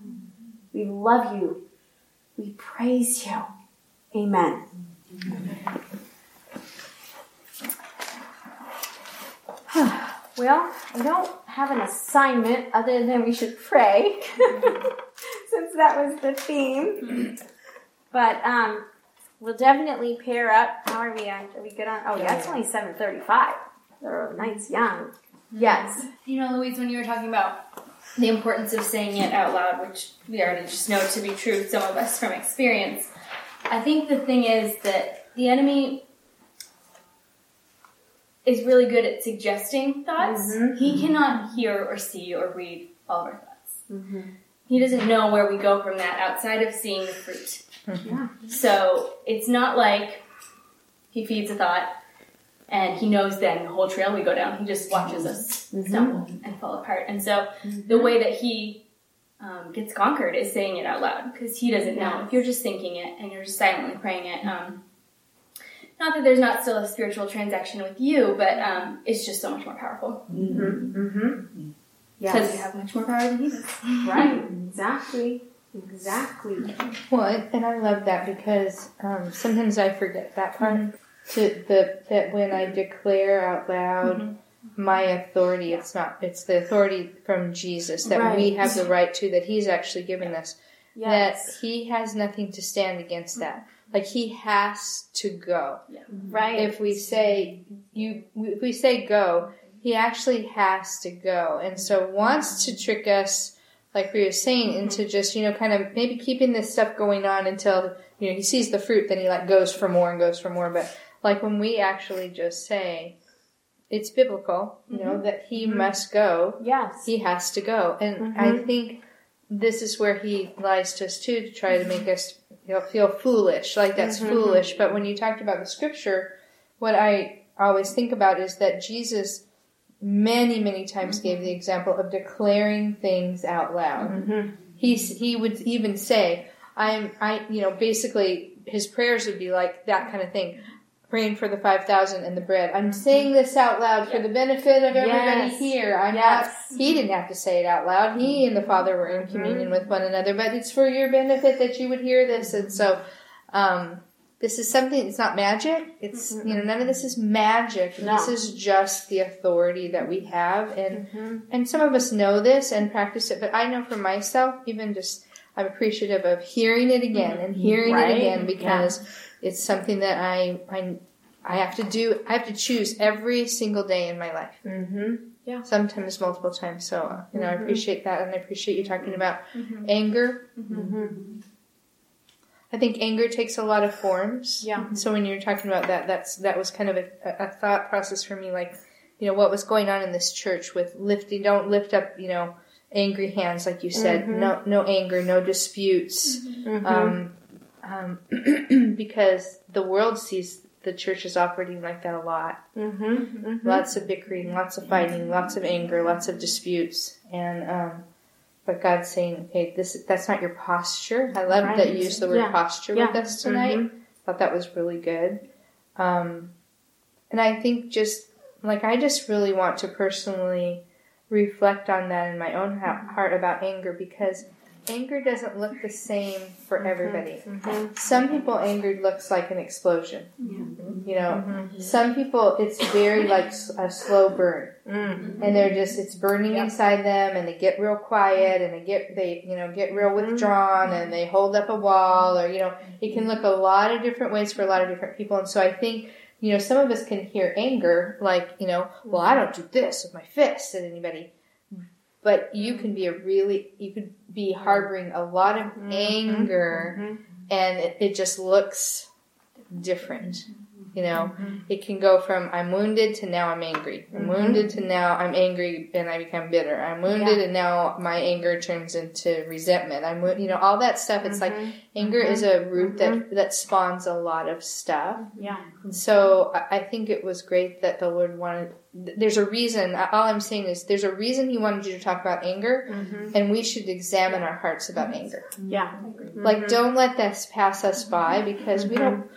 We love you. We praise you. Amen. Well, I don't have an assignment other than we should pray, since that was the theme. But um, we'll definitely pair up. How are we? Are we good on? Oh, yeah, it's only seven thirty-five. The night's young. Yes. You know, Louise, when you were talking about the importance of saying it out loud, which we already just know to be true, some of us from experience. I think the thing is that the enemy is really good at suggesting thoughts. Mm-hmm. He cannot hear or see or read all of our thoughts. Mm-hmm. He doesn't know where we go from that outside of seeing the fruit. Mm-hmm. Yeah. So it's not like he feeds a thought and he knows then the whole trail we go down. He just watches us mm-hmm. stumble and fall apart. And so mm-hmm. the way that he um, gets conquered is saying it out loud because he doesn't know. If you're just thinking it and you're just silently praying it, um, not that there's not still a spiritual transaction with you, but um, it's just so much more powerful. Mm-hmm. Mm-hmm. Yes. Because you have much more power than he does. right. Exactly. Exactly. Well, and I love that because um, sometimes I forget that part. Mm-hmm. To the that when I declare out loud mm-hmm. my authority, it's not it's the authority from Jesus that right. we have the right to that He's actually given us. Yes. That He has nothing to stand against that. Like he has to go. Yeah. Right. If we say you, if we say go, he actually has to go, and so wants to trick us, like we were saying, mm-hmm. into just you know kind of maybe keeping this stuff going on until you know he sees the fruit, then he like goes for more and goes for more. But like when we actually just say, it's biblical, you know, mm-hmm. that he mm-hmm. must go. Yes. He has to go. And mm-hmm. I think this is where he lies to us too, to try to make us you'll feel foolish, like that's mm-hmm. foolish. But when you talked about the scripture, what I always think about is that Jesus many, many times mm-hmm. gave the example of declaring things out loud. Mm-hmm. He's, he would even say, I'm, I, you know, basically his prayers would be like that kind of thing praying for the 5,000 and the bread. I'm saying this out loud for the benefit of everybody yes. here. I'm yes. not, he didn't have to say it out loud. He and the Father were in communion mm-hmm. with one another, but it's for your benefit that you would hear this. And so, um, this is something, it's not magic. It's, mm-hmm. you know, none of this is magic. No. This is just the authority that we have. And, mm-hmm. and some of us know this and practice it, but I know for myself, even just, I'm appreciative of hearing it again and hearing Right. it again because it's something that I, I, I have to do. I have to choose every single day in my life. Mm-hmm. Sometimes multiple times. So, uh, you know, I appreciate that and I appreciate you talking about anger. Mm-hmm. I think anger takes a lot of forms. Yeah. So when you're talking about that, that's that was kind of a, a thought process for me. Like, you know, what was going on in this church with lifting? Don't lift up, you know, angry hands, like you said. No, no anger, no disputes. Mm-hmm. Um, um, because the world sees the church is operating like that a lot. Mm-hmm. Lots of bickering, lots of fighting, lots of anger, lots of disputes, and um, but God's saying, okay, this that's not your posture. I love that you used the word Yeah. posture Yeah. with us tonight. I thought that was really good. Um, and I think just like I just really want to personally reflect on that in my own ha- heart about anger because anger doesn't look the same for mm-hmm. everybody. Mm-hmm. Some people anger looks like an explosion. You know, mm-hmm. some people it's very like a slow burn, and they're just it's burning inside them, and they get real quiet, and they get they you know get real withdrawn, and they hold up a wall, or you know it can look a lot of different ways for a lot of different people, and so I think. You know, some of us can hear anger like, you know, well, I don't do this with my fist at anybody but you can be a really you could be harboring a lot of mm-hmm. anger mm-hmm. and it, it just looks different you know mm-hmm. it can go from i'm wounded to now i'm angry i'm mm-hmm. wounded to now i'm angry and i become bitter i'm wounded and now my anger turns into resentment i'm you know all that stuff it's like mm-hmm. anger is a root that that spawns a lot of stuff Yeah. and so I I think it was great that the Lord wanted. There's a reason. All I'm saying is there's a reason He wanted you to talk about anger, and we should examine our hearts about anger. Yeah. Like, don't let this pass us by because we don't.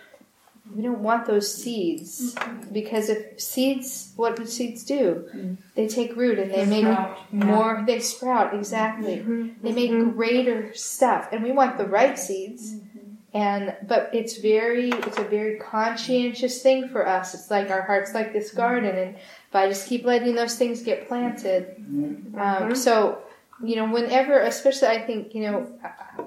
We don't want those seeds mm-hmm. because if seeds, what do seeds do? Mm-hmm. They take root and they make more. They sprout exactly. Mm-hmm. They make greater stuff, and we want the right seeds. And but it's very it's a very conscientious thing for us. It's like our hearts like this garden and if i just keep letting those things get planted um, so you know whenever especially i think you know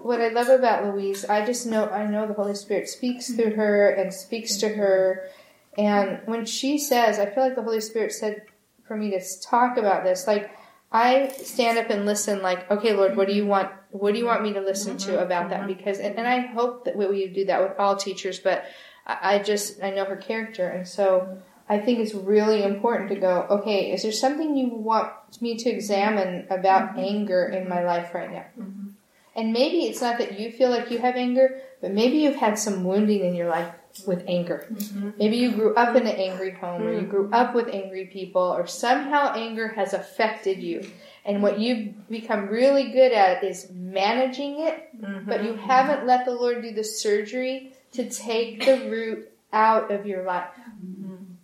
what i love about louise i just know i know the holy spirit speaks through mm-hmm. her and speaks to her and when she says i feel like the holy spirit said for me to talk about this like I stand up and listen like, okay, Lord, what do you mm-hmm. want? What do you want me to listen to mm-hmm. about that? Because, and, and I hope that we, we do that with all teachers, but I, I just, I know her character. And so I think it's really important to go, okay, is there something you want me to examine about mm-hmm. anger in my life right now? Mm-hmm. And maybe it's not that you feel like you have anger, but maybe you've had some wounding in your life with anger. Mm-hmm. Maybe you grew up in an angry home, or you mm. grew up with angry people, or somehow anger has affected you. And what you've become really good at is managing it, but you haven't let the Lord do the surgery to take the root out of your life.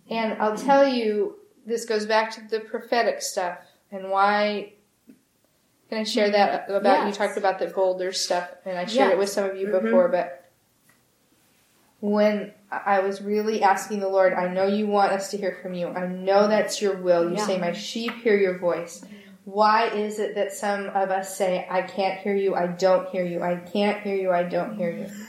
And I'll tell you, this goes back to the prophetic stuff and why. Can I share that about you talked about the Boulder stuff, and I shared it with some of you mm-hmm. before, but when I was really asking the Lord, I know you want us to hear from you. I know that's your will. You Yeah. say, My sheep hear your voice. Why is it that some of us say, I can't hear you, I don't hear you, I can't hear you, I don't hear you? Mm-hmm.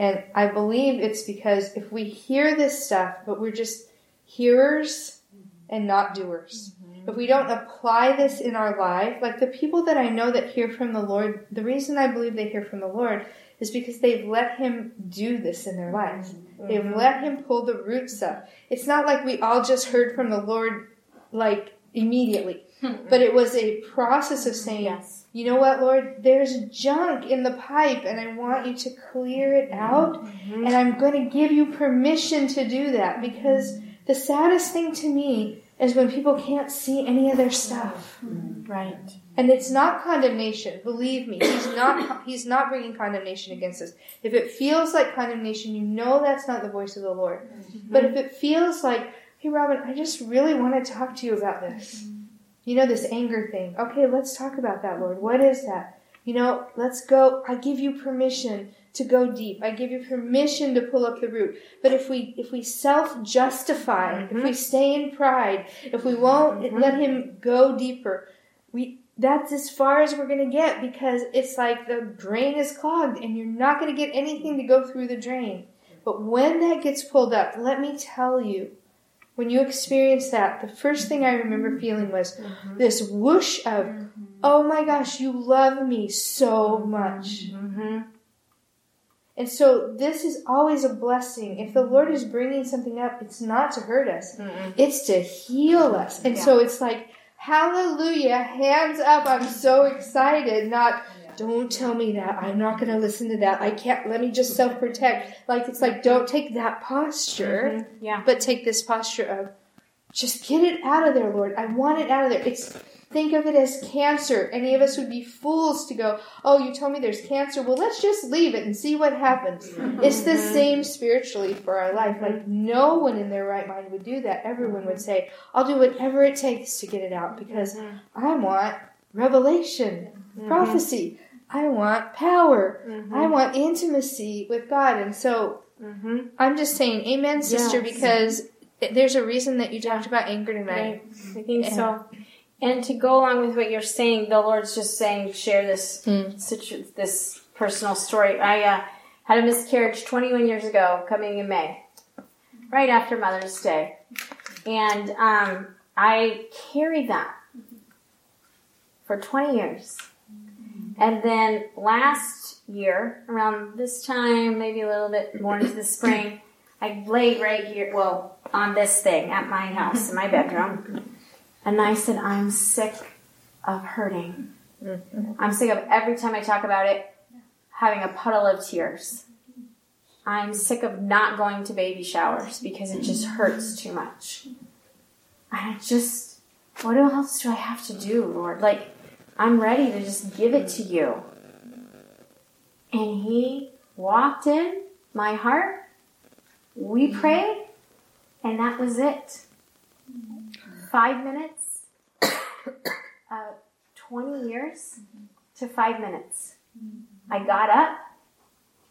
And I believe it's because if we hear this stuff, but we're just hearers and not doers, mm-hmm. if we don't apply this in our life, like the people that I know that hear from the Lord, the reason I believe they hear from the Lord is because they've let Him do this in their lives. Mm-hmm. They've mm-hmm. let Him pull the roots up. It's not like we all just heard from the Lord like immediately, but it was a process of saying, Yes. you know what, Lord, there's junk in the pipe and I want you to clear it out and I'm going to give you permission to do that. Because the saddest thing to me is when people can't see any of their stuff. Right. And it's not condemnation. Believe me, he's not. He's not bringing condemnation against us. If it feels like condemnation, you know that's not the voice of the Lord. But if it feels like, hey, Robin, I just really want to talk to you about this. You know this anger thing. Okay, let's talk about that, Lord. What is that? You know, let's go. I give you permission to go deep. I give you permission to pull up the root. But if we if we self justify, if we stay in pride, if we won't let Him go deeper, we that's as far as we're going to get because it's like the drain is clogged and you're not going to get anything to go through the drain. But when that gets pulled up, let me tell you, when you experience that, the first thing I remember feeling was mm-hmm. this whoosh of, mm-hmm. oh my gosh, you love me so much. Mm-hmm. And so this is always a blessing. If the Lord is bringing something up, it's not to hurt us. Mm-mm. It's to heal us. And yeah. so it's like, hallelujah, hands up. I'm so excited. Not, don't tell me that. I'm not going to listen to that. I can't, let me just self protect. Like, it's like, don't take that posture. Mm-hmm. Yeah. But take this posture of, just get it out of there, Lord. I want it out of there. It's, Think of it as cancer. Any of us would be fools to go, oh, you told me there's cancer. Well, let's just leave it and see what happens. It's the mm-hmm. same spiritually for our life. Like, no one in their right mind would do that. Everyone would say, I'll do whatever it takes to get it out because mm-hmm. I want revelation, mm-hmm. prophecy. I want power. I want intimacy with God. And so I'm just saying, amen, sister, yes. because there's a reason that you talked about anger tonight. I think and, so. And to go along with what you're saying, the Lord's just saying, share this mm. situ- this personal story. I uh, had a miscarriage 21 years ago, coming in May, right after Mother's Day, and um, I carried that for 20 years. And then last year, around this time, maybe a little bit more into the spring, I laid right here, well, on this thing at my house in my bedroom and I said, I'm sick of hurting. Mm-hmm. I'm sick of every time I talk about it having a puddle of tears. I'm sick of not going to baby showers because it just hurts too much. And I just, what else do I have to do, Lord? Like, I'm ready to just give it to you. And He walked in my heart. We prayed, and that was it five minutes, uh, 20 years to five minutes. I got up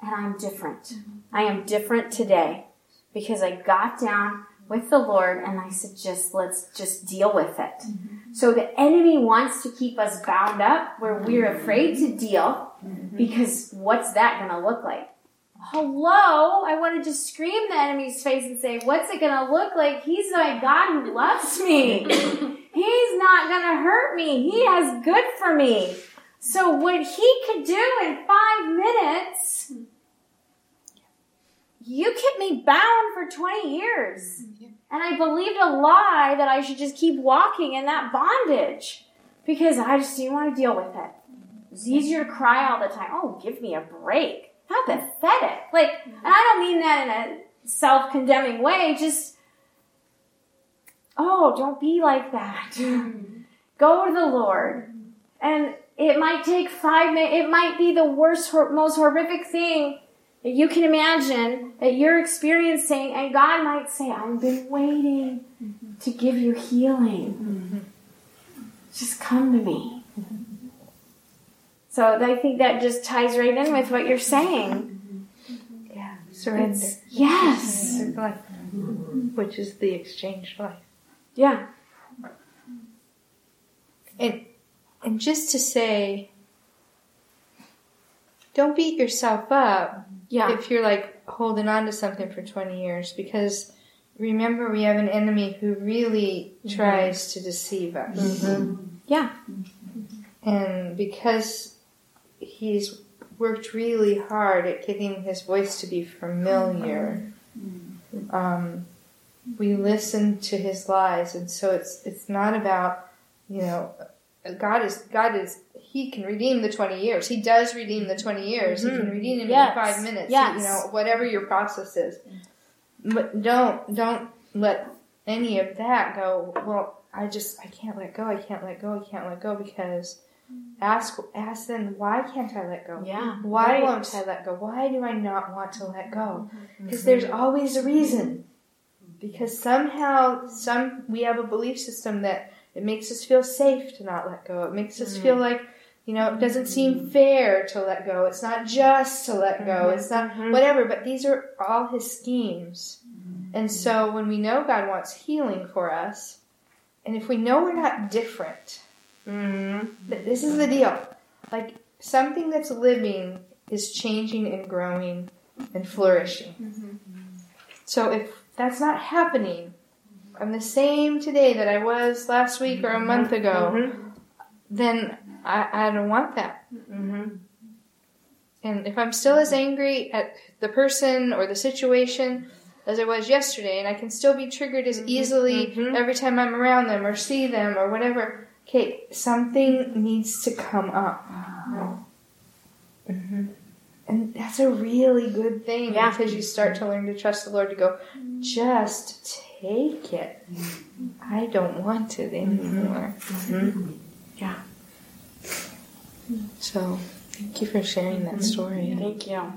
and I'm different. I am different today because I got down with the Lord and I said, just let's just deal with it. So the enemy wants to keep us bound up where we're afraid to deal because what's that going to look like? Hello, I want to just scream the enemy's face and say, what's it going to look like? He's my God who loves me. He's not going to hurt me. He has good for me. So what he could do in five minutes, you kept me bound for 20 years. And I believed a lie that I should just keep walking in that bondage because I just didn't want to deal with it. It's easier to cry all the time. Oh, give me a break. How pathetic. Like, and I don't mean that in a self condemning way, just, oh, don't be like that. Go to the Lord. And it might take five minutes, it might be the worst, most horrific thing that you can imagine that you're experiencing, and God might say, I've been waiting to give you healing. Just come to me. So I think that just ties right in with what you're saying. Yeah, surrender. It's, yes. Life, which is the exchange life. Yeah. And and just to say, don't beat yourself up. Yeah. If you're like holding on to something for 20 years, because remember we have an enemy who really mm-hmm. tries to deceive us. Mm-hmm. Yeah. And because he's worked really hard at getting his voice to be familiar. Um, we listen to his lies, and so it's it's not about you know God is God is He can redeem the twenty years. He does redeem the twenty years. Mm-hmm. He can mm-hmm. redeem them yes. in five minutes. Yes. you know whatever your process is, but don't don't let any of that go. Well, I just I can't let go. I can't let go. I can't let go because ask ask them why can't I let go? Yeah. Why right. won't I let go? Why do I not want to let go? Because mm-hmm. there's always a reason. Because somehow some we have a belief system that it makes us feel safe to not let go. It makes us mm-hmm. feel like you know, it doesn't seem fair to let go. It's not just to let go. Mm-hmm. It's not mm-hmm. whatever, but these are all his schemes. And so when we know God wants healing for us, and if we know we're not different, Mm-hmm. Th- This is the deal. Like something that's living is changing and growing and flourishing. Mm-hmm. So if that's not happening, I'm the same today that I was last week or a month ago, mm-hmm. then I, I don't want that. And if I'm still as angry at the person or the situation as I was yesterday, and I can still be triggered as easily every time I'm around them or see them or whatever, Okay, something needs to come up. Mm-hmm. And that's a really good thing yeah. because you start to learn to trust the Lord to go, just take it. I don't want it mm-hmm. anymore. Mm-hmm. Yeah. Mm-hmm. So, thank you for sharing that mm-hmm. story. Thank you.